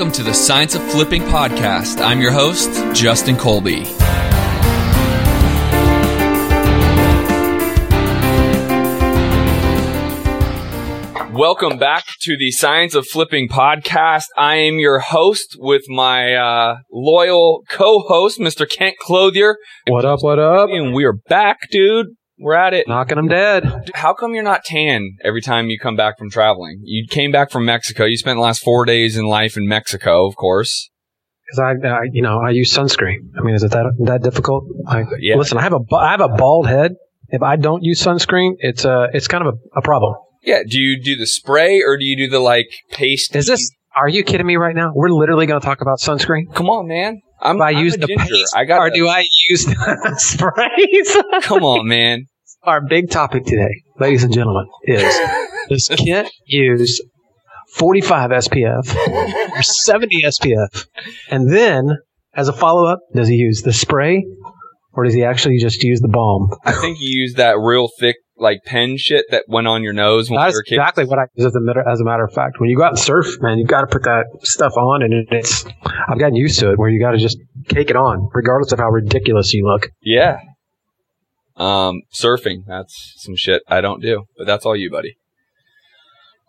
Welcome to the Science of Flipping podcast. I'm your host, Justin Colby. Welcome back to the Science of Flipping podcast. I am your host with my uh, loyal co-host, Mr. Kent Clothier. What up? What up? And we are back, dude. We're at it. Knocking them dead. How come you're not tan every time you come back from traveling? You came back from Mexico. You spent the last four days in life in Mexico, of course. Because I, I, you know, I use sunscreen. I mean, is it that that difficult? I, Yeah. Listen, I have a I have a bald head. If I don't use sunscreen, it's uh it's kind of a, a problem. Yeah. Do you do the spray or do you do the like paste? Is this? Are you kidding me right now? We're literally going to talk about sunscreen. Come on, man. I'm, Do I I'm use the ginger. paste I got. or the- do I use the sprays? Come on, man. Our big topic today, ladies and gentlemen, is does Kent use 45 SPF or 70 SPF? And then, as a follow up, does he use the spray or does he actually just use the balm? I think he used that real thick like pen shit that went on your nose when That's you were exactly what I as a, matter, as a matter of fact. When you go out and surf, man, you got to put that stuff on, and it's. I've gotten used to it where you got to just cake it on, regardless of how ridiculous you look. Yeah. Um, surfing. That's some shit I don't do, but that's all you, buddy.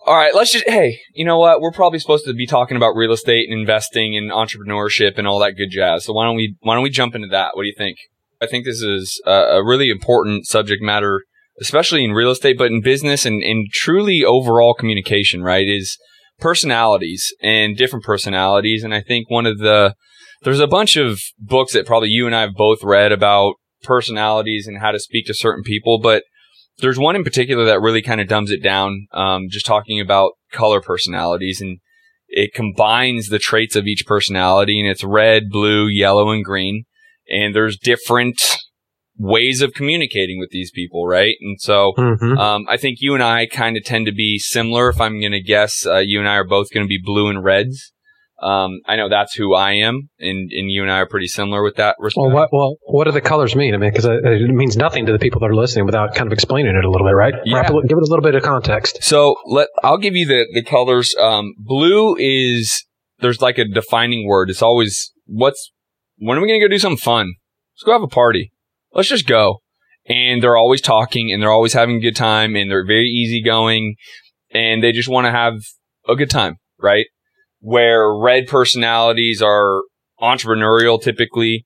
All right, let's just, hey, you know what? We're probably supposed to be talking about real estate and investing and entrepreneurship and all that good jazz. So why don't we, why don't we jump into that? What do you think? I think this is a, a really important subject matter, especially in real estate, but in business and, and truly overall communication, right? Is personalities and different personalities. And I think one of the, there's a bunch of books that probably you and I have both read about personalities and how to speak to certain people, but there's one in particular that really kind of dumbs it down, um, just talking about color personalities and it combines the traits of each personality and it's red, blue, yellow, and green. And there's different ways of communicating with these people, right? And so, Mm-hmm. um, I think you and I kind of tend to be similar. If I'm going to guess, uh, you and I are both going to be blue and reds. Um, I know that's who I am, and, and you and I are pretty similar with that. Respect. Well, what well, what do the colors mean? I mean, because it, it means nothing to the people that are listening without kind of explaining it a little bit, right? Yeah. Give it a little bit of context. So let I'll give you the the colors. Um, blue is there's like a defining word. It's always what's when are we gonna go do something fun? Let's go have a party. Let's just go. And they're always talking and they're always having a good time and they're very easygoing and they just want to have a good time, right? Where red personalities are entrepreneurial typically.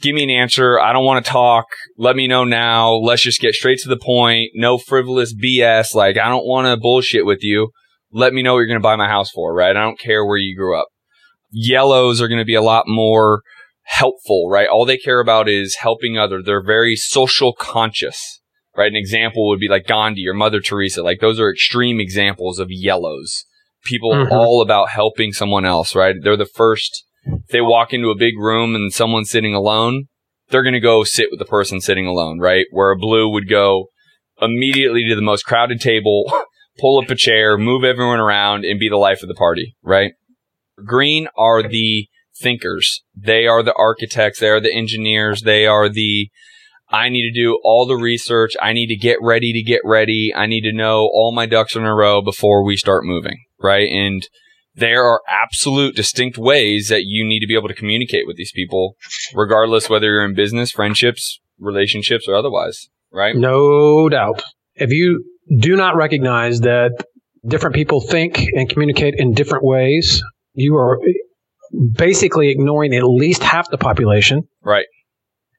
Give me an answer. I don't want to talk. Let me know now. Let's just get straight to the point. No frivolous BS. Like, I don't want to bullshit with you. Let me know what you're going to buy my house for, right? I don't care where you grew up. Yellows are going to be a lot more helpful, right? All they care about is helping other. They're very social conscious, right? An example would be like Gandhi or Mother Teresa. Like those are extreme examples of yellows. People Mhm. all about helping someone else, right? They're the first. If they walk into a big room and someone's sitting alone, they're going to go sit with the person sitting alone, right? Where a blue would go immediately to the most crowded table, pull up a chair, move everyone around, and be the life of the party, right? Green are the thinkers. They are the architects. They are the engineers. They are the, I need to do all the research. I need to get ready to get ready. I need to know all my ducks in a row before we start moving, right? And there are absolute distinct ways that you need to be able to communicate with these people, regardless whether you're in business, friendships, relationships, or otherwise, right? No doubt. If you do not recognize that different people think and communicate in different ways, you are basically ignoring at least half the population. Right.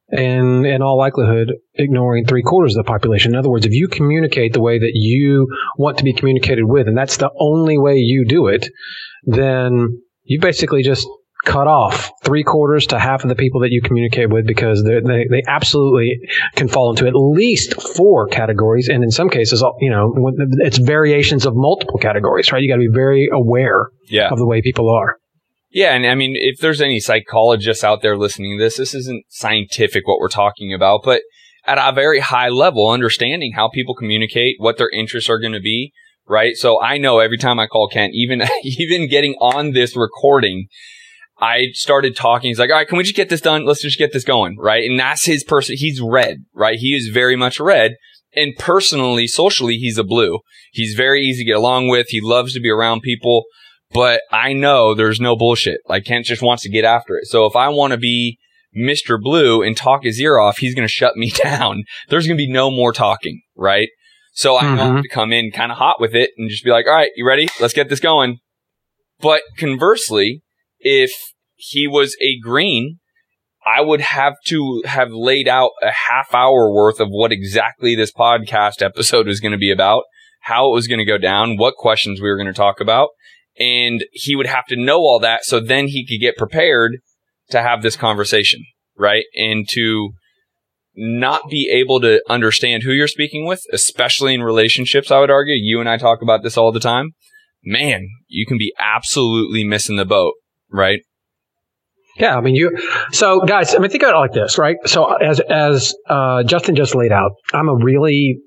And in all likelihood, ignoring three quarters of the population. In other words, if you communicate the way that you want to be communicated with, and that's the only way you do it, then you basically just cut off three quarters to half of the people that you communicate with because they they absolutely can fall into at least four categories, and in some cases, you know, it's variations of multiple categories. Right? You got to be very aware Yeah. of the way people are. Yeah, and I mean, if there's any psychologists out there listening to this, this isn't scientific what we're talking about, but at a very high level, understanding how people communicate, what their interests are going to be, right? So I know every time I call Kent, even even getting on this recording, I started talking. He's like, "All right, can we just get this done? Let's just get this going, right?" And that's his person. He's red, right? He is very much red. And personally, socially, he's a blue. He's very easy to get along with. He loves to be around people but I know there's no bullshit. Like Kent just wants to get after it. So if I want to be Mr. Blue and talk his ear off, he's going to shut me down. There's going to be no more talking, right? So I know Mhm. to come in kind of hot with it and just be like, all right, you ready? Let's get this going. But conversely, if he was a green, I would have to have laid out a half hour worth of what exactly this podcast episode was going to be about, how it was going to go down, what questions we were going to talk about. And he would have to know all that so then he could get prepared to have this conversation, right? And to not be able to understand who you're speaking with, especially in relationships, I would argue. You and I talk about this all the time. Man, you can be absolutely missing the boat, right? Yeah, I mean, you. So, guys, I mean, think about it like this, right? So, as as uh, Justin just laid out, I'm a really,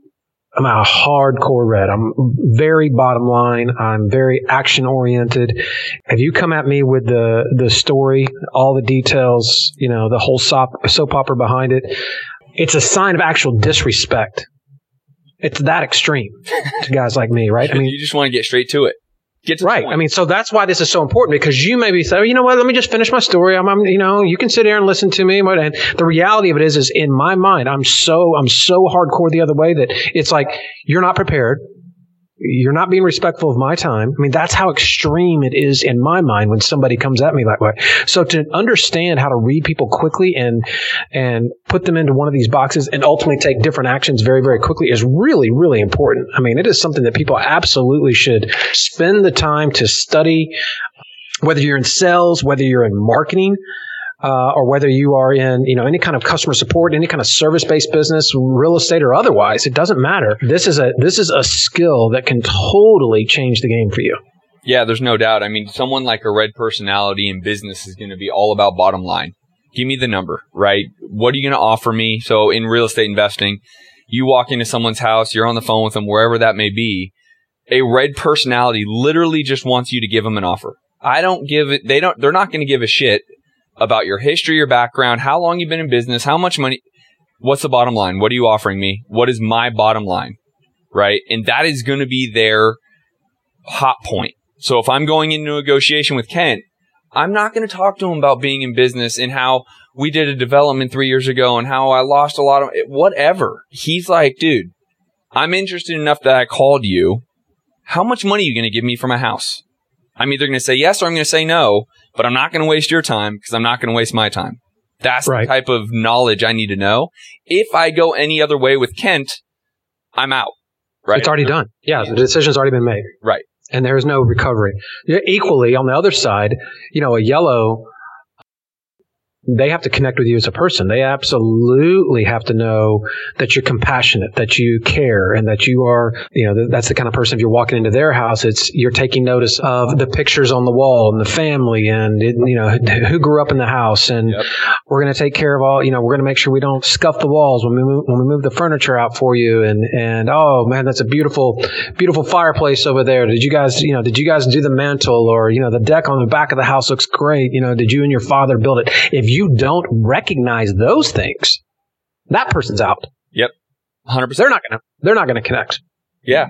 I'm a hardcore red. I'm very bottom line. I'm very action oriented. If you come at me with the the story, all the details, you know, the whole soap soap opera behind it, it's a sign of actual disrespect. It's that extreme to guys like me, right? I mean, you just want to get straight to it. Get to the Right. I mean, so that's why this is so important because you maybe say, oh, you know what, let me just finish my story. I'm, I'm, you know, you can sit here and listen to me. but- And the reality of it is, is in my mind, I'm so, I'm so hardcore the other way that it's like, you're not prepared. You're not being respectful of my time. I mean, that's how extreme it is in my mind when somebody comes at me that way. So to understand how to read people quickly and, and put them into one of these boxes and ultimately take different actions very, very quickly is really, really important. I mean, it is something that people absolutely should spend the time to study, whether you're in sales, whether you're in marketing, uh, or whether you are in, you know, any kind of customer support, any kind of service-based business, real estate or otherwise, it doesn't matter. This is a this is a skill that can totally change the game for you. Yeah, there's no doubt. I mean, someone like a red personality in business is going to be all about bottom line. Give me the number, right? What are you going to offer me? So in real estate investing, you walk into someone's house, you're on the phone with them, wherever that may be. A red personality literally just wants you to give them an offer. I don't give it, they don't, they're not going to give a shit about your history, your background, how long you've been in business, how much money, what's the bottom line? What are you offering me? What is my bottom line? Right? And that is going to be their hot point. So if I'm going into negotiation with Kent, I'm not going to talk to him about being in business and how we did a development three years ago and how I lost a lot of whatever. He's like, dude, I'm interested enough that I called you. How much money are you going to give me for my house? I'm either going to say yes or I'm going to say no, but I'm not going to waste your time because I'm not going to waste my time. That's Right. the type of knowledge I need to know. If I go any other way with Kent, I'm out. Right. It's already done. Yeah, Yeah. the decision's already been made. Right. And there is no recovery. Equally, on the other side, you know, a yellow, they have to connect with you as a person. They absolutely have to know that you're compassionate, that you care, and that you are, you know, that's the kind of person. If you're walking into their house, it's you're taking notice of the pictures on the wall and the family, and it, you know who grew up in the house, and Yep. we're going to take care of all. You know, we're going to make sure we don't scuff the walls when we move, when we move the furniture out for you, and and oh man, that's a beautiful, beautiful fireplace over there. Did you guys, you know, did you guys do the mantle or you know the deck on the back of the house looks great? You know, did you and your father build it? If you don't recognize those things, that person's out. Yep. 100%. They're not gonna. They're not gonna connect. Yeah.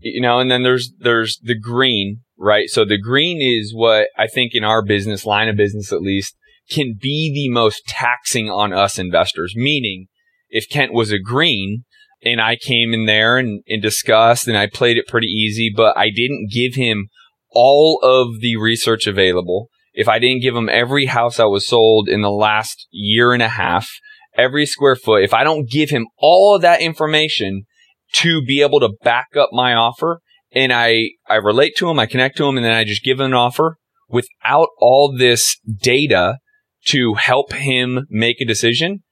You know, and then there's there's the green, right? So the green is what I think in our business, line of business at least, can be the most taxing on us investors. Meaning, if Kent was a green and I came in there and, and discussed and I played it pretty easy, but I didn't give him all of the research available. If I didn't give him every house that was sold in the last year and a half, every square foot, if I don't give him all of that information to be able to back up my offer and I, I relate to him, I connect to him, and then I just give him an offer without all this data to help him make a decision,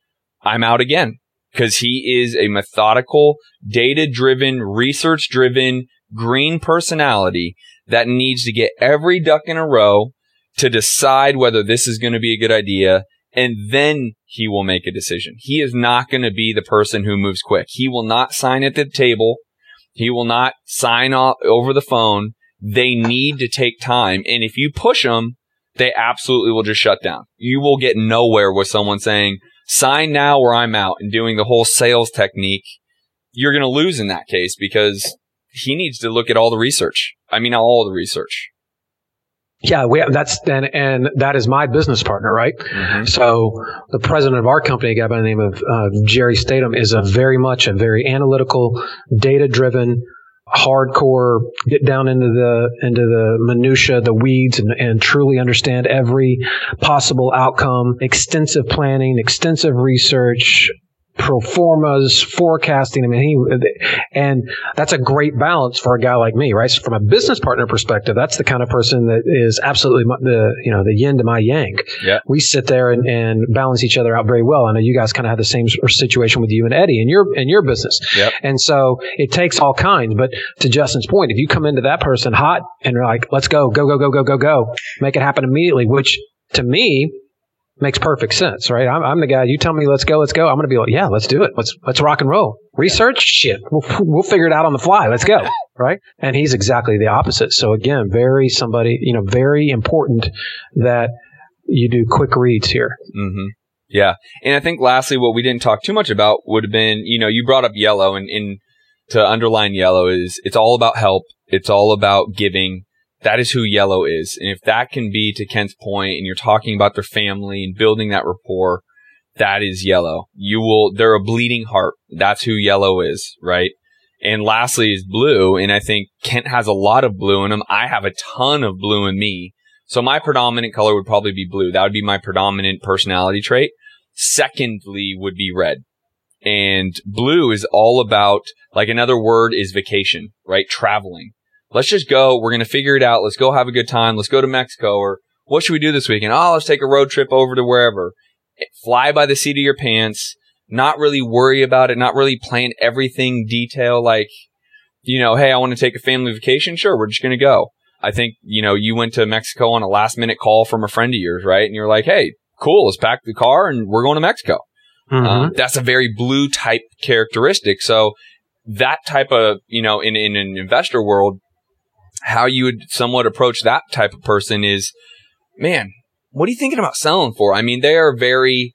I'm out again. Because he is a methodical, data driven, research driven, green personality that needs to get every duck in a row to decide whether this is going to be a good idea. And then he will make a decision. He is not going to be the person who moves quick. He will not sign at the table. He will not sign off over the phone. They need to take time. And if you push them, they absolutely will just shut down. You will get nowhere with someone saying, sign now or I'm out and doing the whole sales technique. You're going to lose in that case because he needs to look at all the research. I mean, all the research. Yeah, we have, that's and and that is my business partner, right? Mm-hmm. So the president of our company, a guy by the name of uh, Jerry Statham, is a very much a very analytical, data driven, hardcore, get down into the into the minutia, the weeds, and, and truly understand every possible outcome. Extensive planning, extensive research, pro formas, forecasting. I mean, he, and that's a great balance for a guy like me, right? So from a business partner perspective, that's the kind of person that is absolutely the, you know, the yin to my yang. Yeah. We sit there and, and balance each other out very well. I know you guys kind of have the same situation with you and Eddie in your, in your business. Yep. And so it takes all kinds. But to Justin's point, if you come into that person hot and you're like, let's go, go, go, go, go, go, go, make it happen immediately, which to me makes perfect sense, right? I'm, I'm, the guy. You tell me, let's go, let's go. I'm going to be like, yeah, let's do it. Let's let's rock and roll. Research, shit, we'll, we'll figure it out on the fly. Let's go, right? And he's exactly the opposite. So again, very somebody, you know, very important that you do quick reads here. Mm-hmm. Yeah, and I think lastly, what we didn't talk too much about would have been, you know, you brought up yellow, and, and to underline yellow is it's all about help. It's all about giving that is who yellow is. And if that can be to Kent's point and you're talking about their family and building that rapport, that is yellow. You will, they're a bleeding heart. That's who yellow is, right? And lastly is blue. And I think Kent has a lot of blue in him. I have a ton of blue in me. So my predominant color would probably be blue. That would be my predominant personality trait. Secondly would be red. And blue is all about, like another word is vacation, right? Traveling let's just go. We're going to figure it out. Let's go have a good time. Let's go to Mexico or what should we do this weekend? Oh, let's take a road trip over to wherever. Fly by the seat of your pants. Not really worry about it. Not really plan everything detail. Like, you know, hey, I want to take a family vacation. Sure. We're just going to go. I think, you know, you went to Mexico on a last minute call from a friend of yours, right? And you're like, hey, cool. Let's pack the car and we're going to Mexico. Mm-hmm. Um, that's a very blue type characteristic. So that type of, you know, in, in an investor world, how you would somewhat approach that type of person is, man, what are you thinking about selling for? I mean, they are very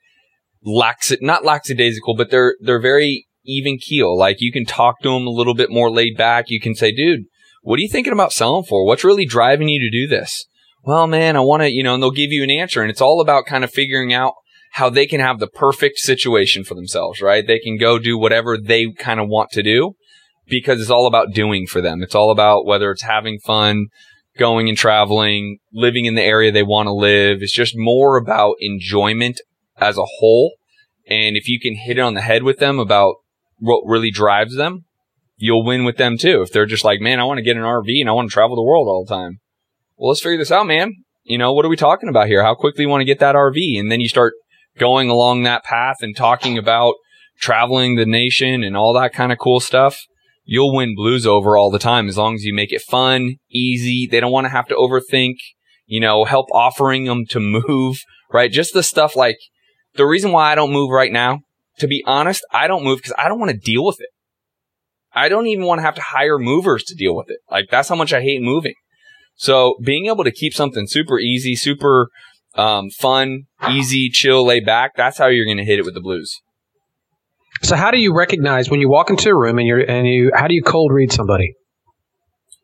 lax, not lackadaisical, but they're, they're very even keel. Like you can talk to them a little bit more laid back. You can say, dude, what are you thinking about selling for? What's really driving you to do this? Well, man, I want to, you know, and they'll give you an answer and it's all about kind of figuring out how they can have the perfect situation for themselves, right? They can go do whatever they kind of want to do because it's all about doing for them. It's all about whether it's having fun, going and traveling, living in the area they want to live. It's just more about enjoyment as a whole. And if you can hit it on the head with them about what really drives them, you'll win with them too. If they're just like, man, I want to get an RV and I want to travel the world all the time. Well, let's figure this out, man. You know, what are we talking about here? How quickly do you want to get that RV? And then you start going along that path and talking about traveling the nation and all that kind of cool stuff you'll win blues over all the time as long as you make it fun, easy. They don't want to have to overthink, you know, help offering them to move, right? Just the stuff like the reason why I don't move right now, to be honest, I don't move because I don't want to deal with it. I don't even want to have to hire movers to deal with it. Like that's how much I hate moving. So being able to keep something super easy, super um, fun, easy, chill, lay back, that's how you're going to hit it with the blues. So how do you recognize when you walk into a room and you're and you how do you cold read somebody?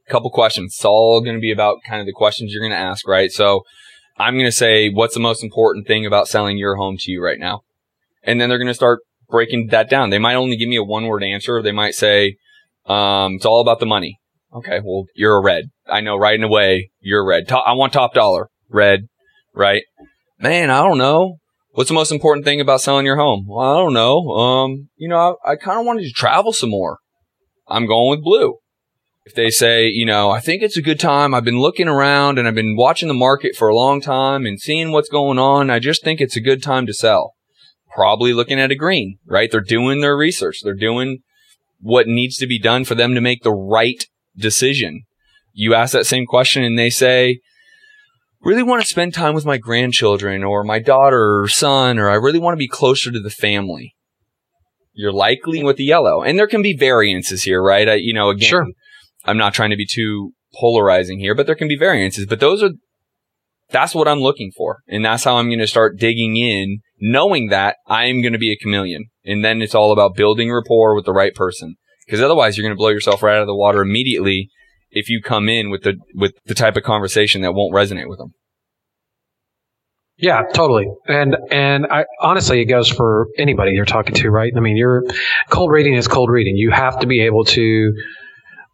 Couple questions. It's all going to be about kind of the questions you're going to ask, right? So I'm going to say, what's the most important thing about selling your home to you right now? And then they're going to start breaking that down. They might only give me a one word answer. They might say, um, it's all about the money. Okay. Well, you're a red. I know right away you're a red. Top, I want top dollar. Red. Right. Man, I don't know. What's the most important thing about selling your home? Well, I don't know. Um, you know, I, I kind of wanted to travel some more. I'm going with blue. If they say, you know, I think it's a good time. I've been looking around and I've been watching the market for a long time and seeing what's going on. I just think it's a good time to sell. Probably looking at a green, right? They're doing their research. They're doing what needs to be done for them to make the right decision. You ask that same question and they say, really want to spend time with my grandchildren or my daughter or son, or I really want to be closer to the family. You're likely with the yellow. And there can be variances here, right? I, you know, again, Sure. I'm not trying to be too polarizing here, but there can be variances. But those are, that's what I'm looking for. And that's how I'm going to start digging in, knowing that I'm going to be a chameleon. And then it's all about building rapport with the right person. Because otherwise you're going to blow yourself right out of the water immediately if you come in with the with the type of conversation that won't resonate with them. Yeah, totally. And and I honestly it goes for anybody you're talking to, right? I mean, you're cold reading is cold reading. You have to be able to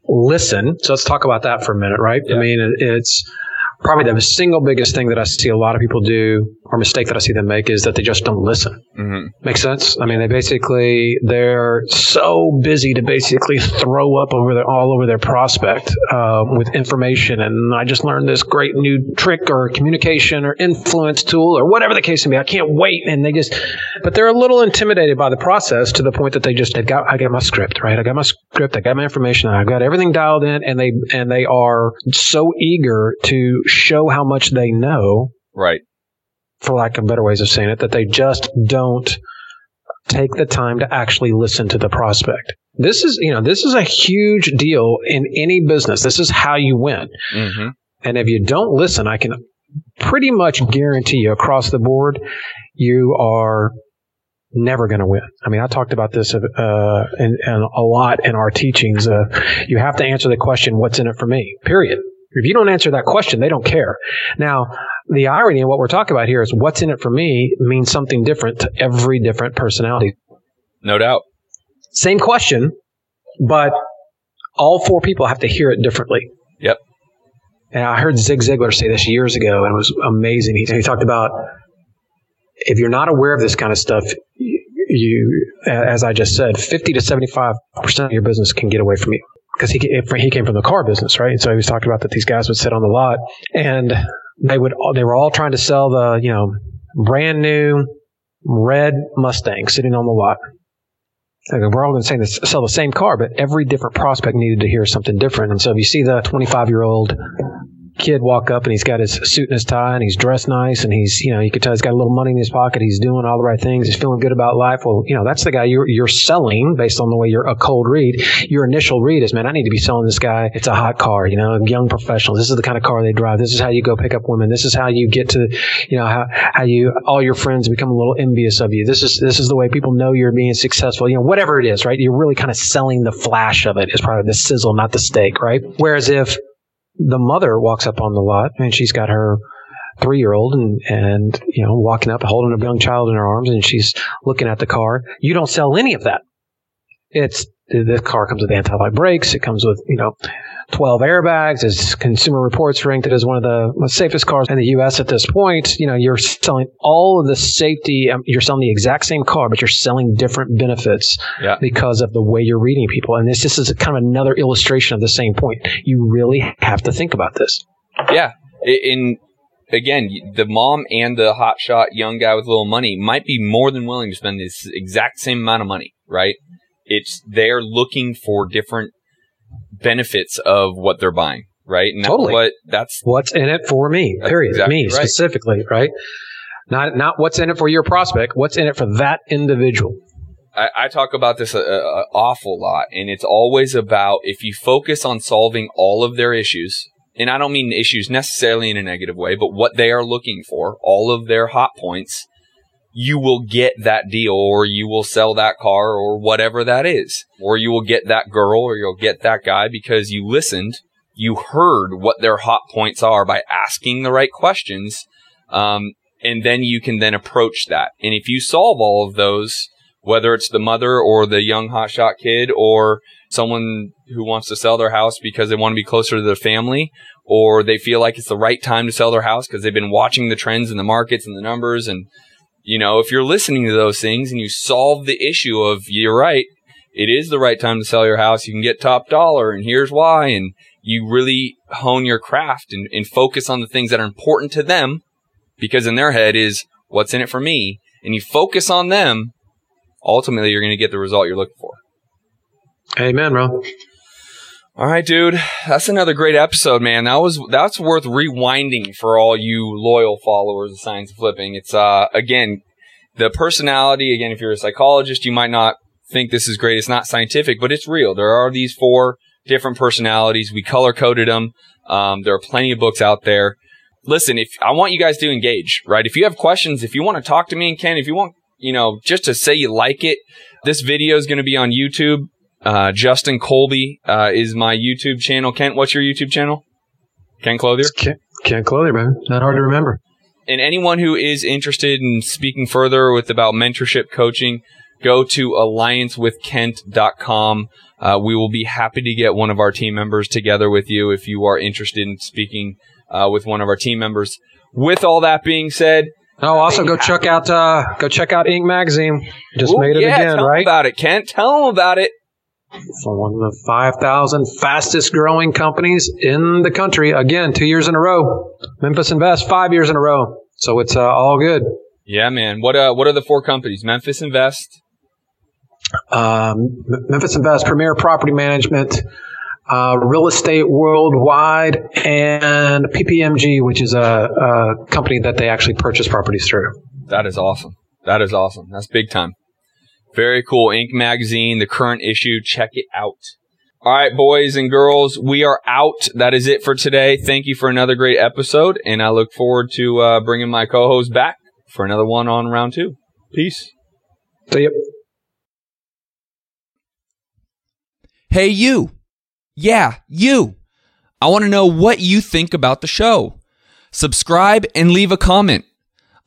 listen. So let's talk about that for a minute, right? Yeah. I mean, it, it's probably the single biggest thing that I see a lot of people do or mistake that I see them make is that they just don't listen. Mm-hmm. Makes sense? I mean, they basically they're so busy to basically throw up over their all over their prospect uh, with information. And I just learned this great new trick or communication or influence tool or whatever the case may be. I can't wait. And they just, but they're a little intimidated by the process to the point that they just they've got I got my script right. I got my script. I got my information. I've got everything dialed in, and they and they are so eager to show how much they know Right. for lack of better ways of saying it, that they just don't take the time to actually listen to the prospect. This is, you know, this is a huge deal in any business. This is how you win. Mm-hmm. And if you don't listen, I can pretty much guarantee you across the board, you are never going to win. I mean, I talked about this uh, in a lot in our teachings. Uh, you have to answer the question, what's in it for me? Period. If you don't answer that question, they don't care. Now, the irony of what we're talking about here is what's in it for me means something different to every different personality. No doubt. Same question, but all four people have to hear it differently. Yep. And I heard Zig Ziglar say this years ago, and it was amazing. He, he talked about if you're not aware of this kind of stuff, you, as I just said, 50 to 75 percent of your business can get away from you. Because he he came from the car business, right? And So he was talking about that these guys would sit on the lot and they would they were all trying to sell the you know brand new red Mustang sitting on the lot. Okay, we're all going to sell the same car, but every different prospect needed to hear something different. And so if you see the 25 year old kid walk up and he's got his suit and his tie and he's dressed nice and he's, you know, you can tell he's got a little money in his pocket. He's doing all the right things. He's feeling good about life. Well, you know, that's the guy you're, you're selling based on the way you're a cold read. Your initial read is, man, I need to be selling this guy. It's a hot car, you know, young professionals. This is the kind of car they drive. This is how you go pick up women. This is how you get to, you know, how, how you, all your friends become a little envious of you. This is, this is the way people know you're being successful. You know, whatever it is, right? You're really kind of selling the flash of it is probably the sizzle, not the steak, right? Whereas if the mother walks up on the lot and she's got her three year old and, and, you know, walking up, holding a young child in her arms and she's looking at the car. You don't sell any of that. It's, the car comes with anti-lock brakes. It comes with, you know, 12 airbags. As Consumer Reports ranked it as one of the safest cars in the U.S. at this point. You know, you're selling all of the safety. Um, you're selling the exact same car, but you're selling different benefits Yeah. because of the way you're reading people. And this, this is kind of another illustration of the same point. You really have to think about this. Yeah. In again, the mom and the hotshot young guy with little money might be more than willing to spend this exact same amount of money, right? It's they're looking for different benefits of what they're buying, right? And that's Totally. what that's What's in it for me? Period. exactly me right. specifically, right? Not not what's in it for your prospect. What's in it for that individual? I, I talk about this a, a awful lot, and it's always about if you focus on solving all of their issues, and I don't mean issues necessarily in a negative way, but what they are looking for, all of their hot points, you will get that deal, or you will sell that car, or whatever that is, or you will get that girl, or you'll get that guy because you listened, you heard what their hot points are by asking the right questions, um, and then you can then approach that. And if you solve all of those, whether it's the mother or the young hotshot kid or someone who wants to sell their house because they want to be closer to their family or they feel like it's the right time to sell their house because they've been watching the trends in the markets and the numbers and you know if you're listening to those things and you solve the issue of you're right it is the right time to sell your house you can get top dollar and here's why and you really hone your craft and, and focus on the things that are important to them because in their head is what's in it for me and you focus on them ultimately you're going to get the result you're looking for Amen, bro. All right dude. That's another great episode man. That was that's worth rewinding for all you loyal followers of science of flipping. It's uh again the personality again if you're a psychologist you might not think this is great. It's not scientific but it's real. There are these four different personalities. We color coded them um, there are plenty of books out there. Listen if i want you guys to engage right? If you have questions if you want to talk to me and Kent if you want you know just to say you like it this video is going to be on youtube Uh, Justin Colby uh, is my YouTube channel. Kent, what's your YouTube channel? Kent Clothier? Kent, Kent Clothier, man. Not hard to remember. And anyone who is interested in speaking further with about mentorship coaching, go to alliancewithkent.com. Uh, we will be happy to get one of our team members together with you if you are interested in speaking uh, with one of our team members. With all that being said, Oh, also go check out uh, go check out Inc. magazine. Just Ooh, made it yeah, again, tell right? about it, Kent. Tell them about it. For one of the five thousand fastest growing companies in the country. Again, two years in a row. Memphis Invest five years in a row. So it's uh, all good. Yeah, man. What uh, what are the four companies? Memphis Invest. um, Memphis Invest, Premier Property Management, uh, Real Estate Worldwide, and PPMG, which is a, a company that they actually purchase properties through. That is awesome. That is awesome. That's big time. Very cool. Inc. magazine, the current issue. Check it out. All right, boys and girls, we are out. That is it for today. Thank you for another great episode, and I look forward to uh, bringing my co-host back for another one on round two. Peace. So, yep. Hey, you. Yeah, you. I want to know what you think about the show. Subscribe and leave a comment.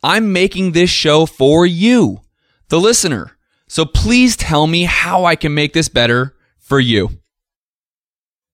I'm making this show for you, the listener. So please tell me how I can make this better for you.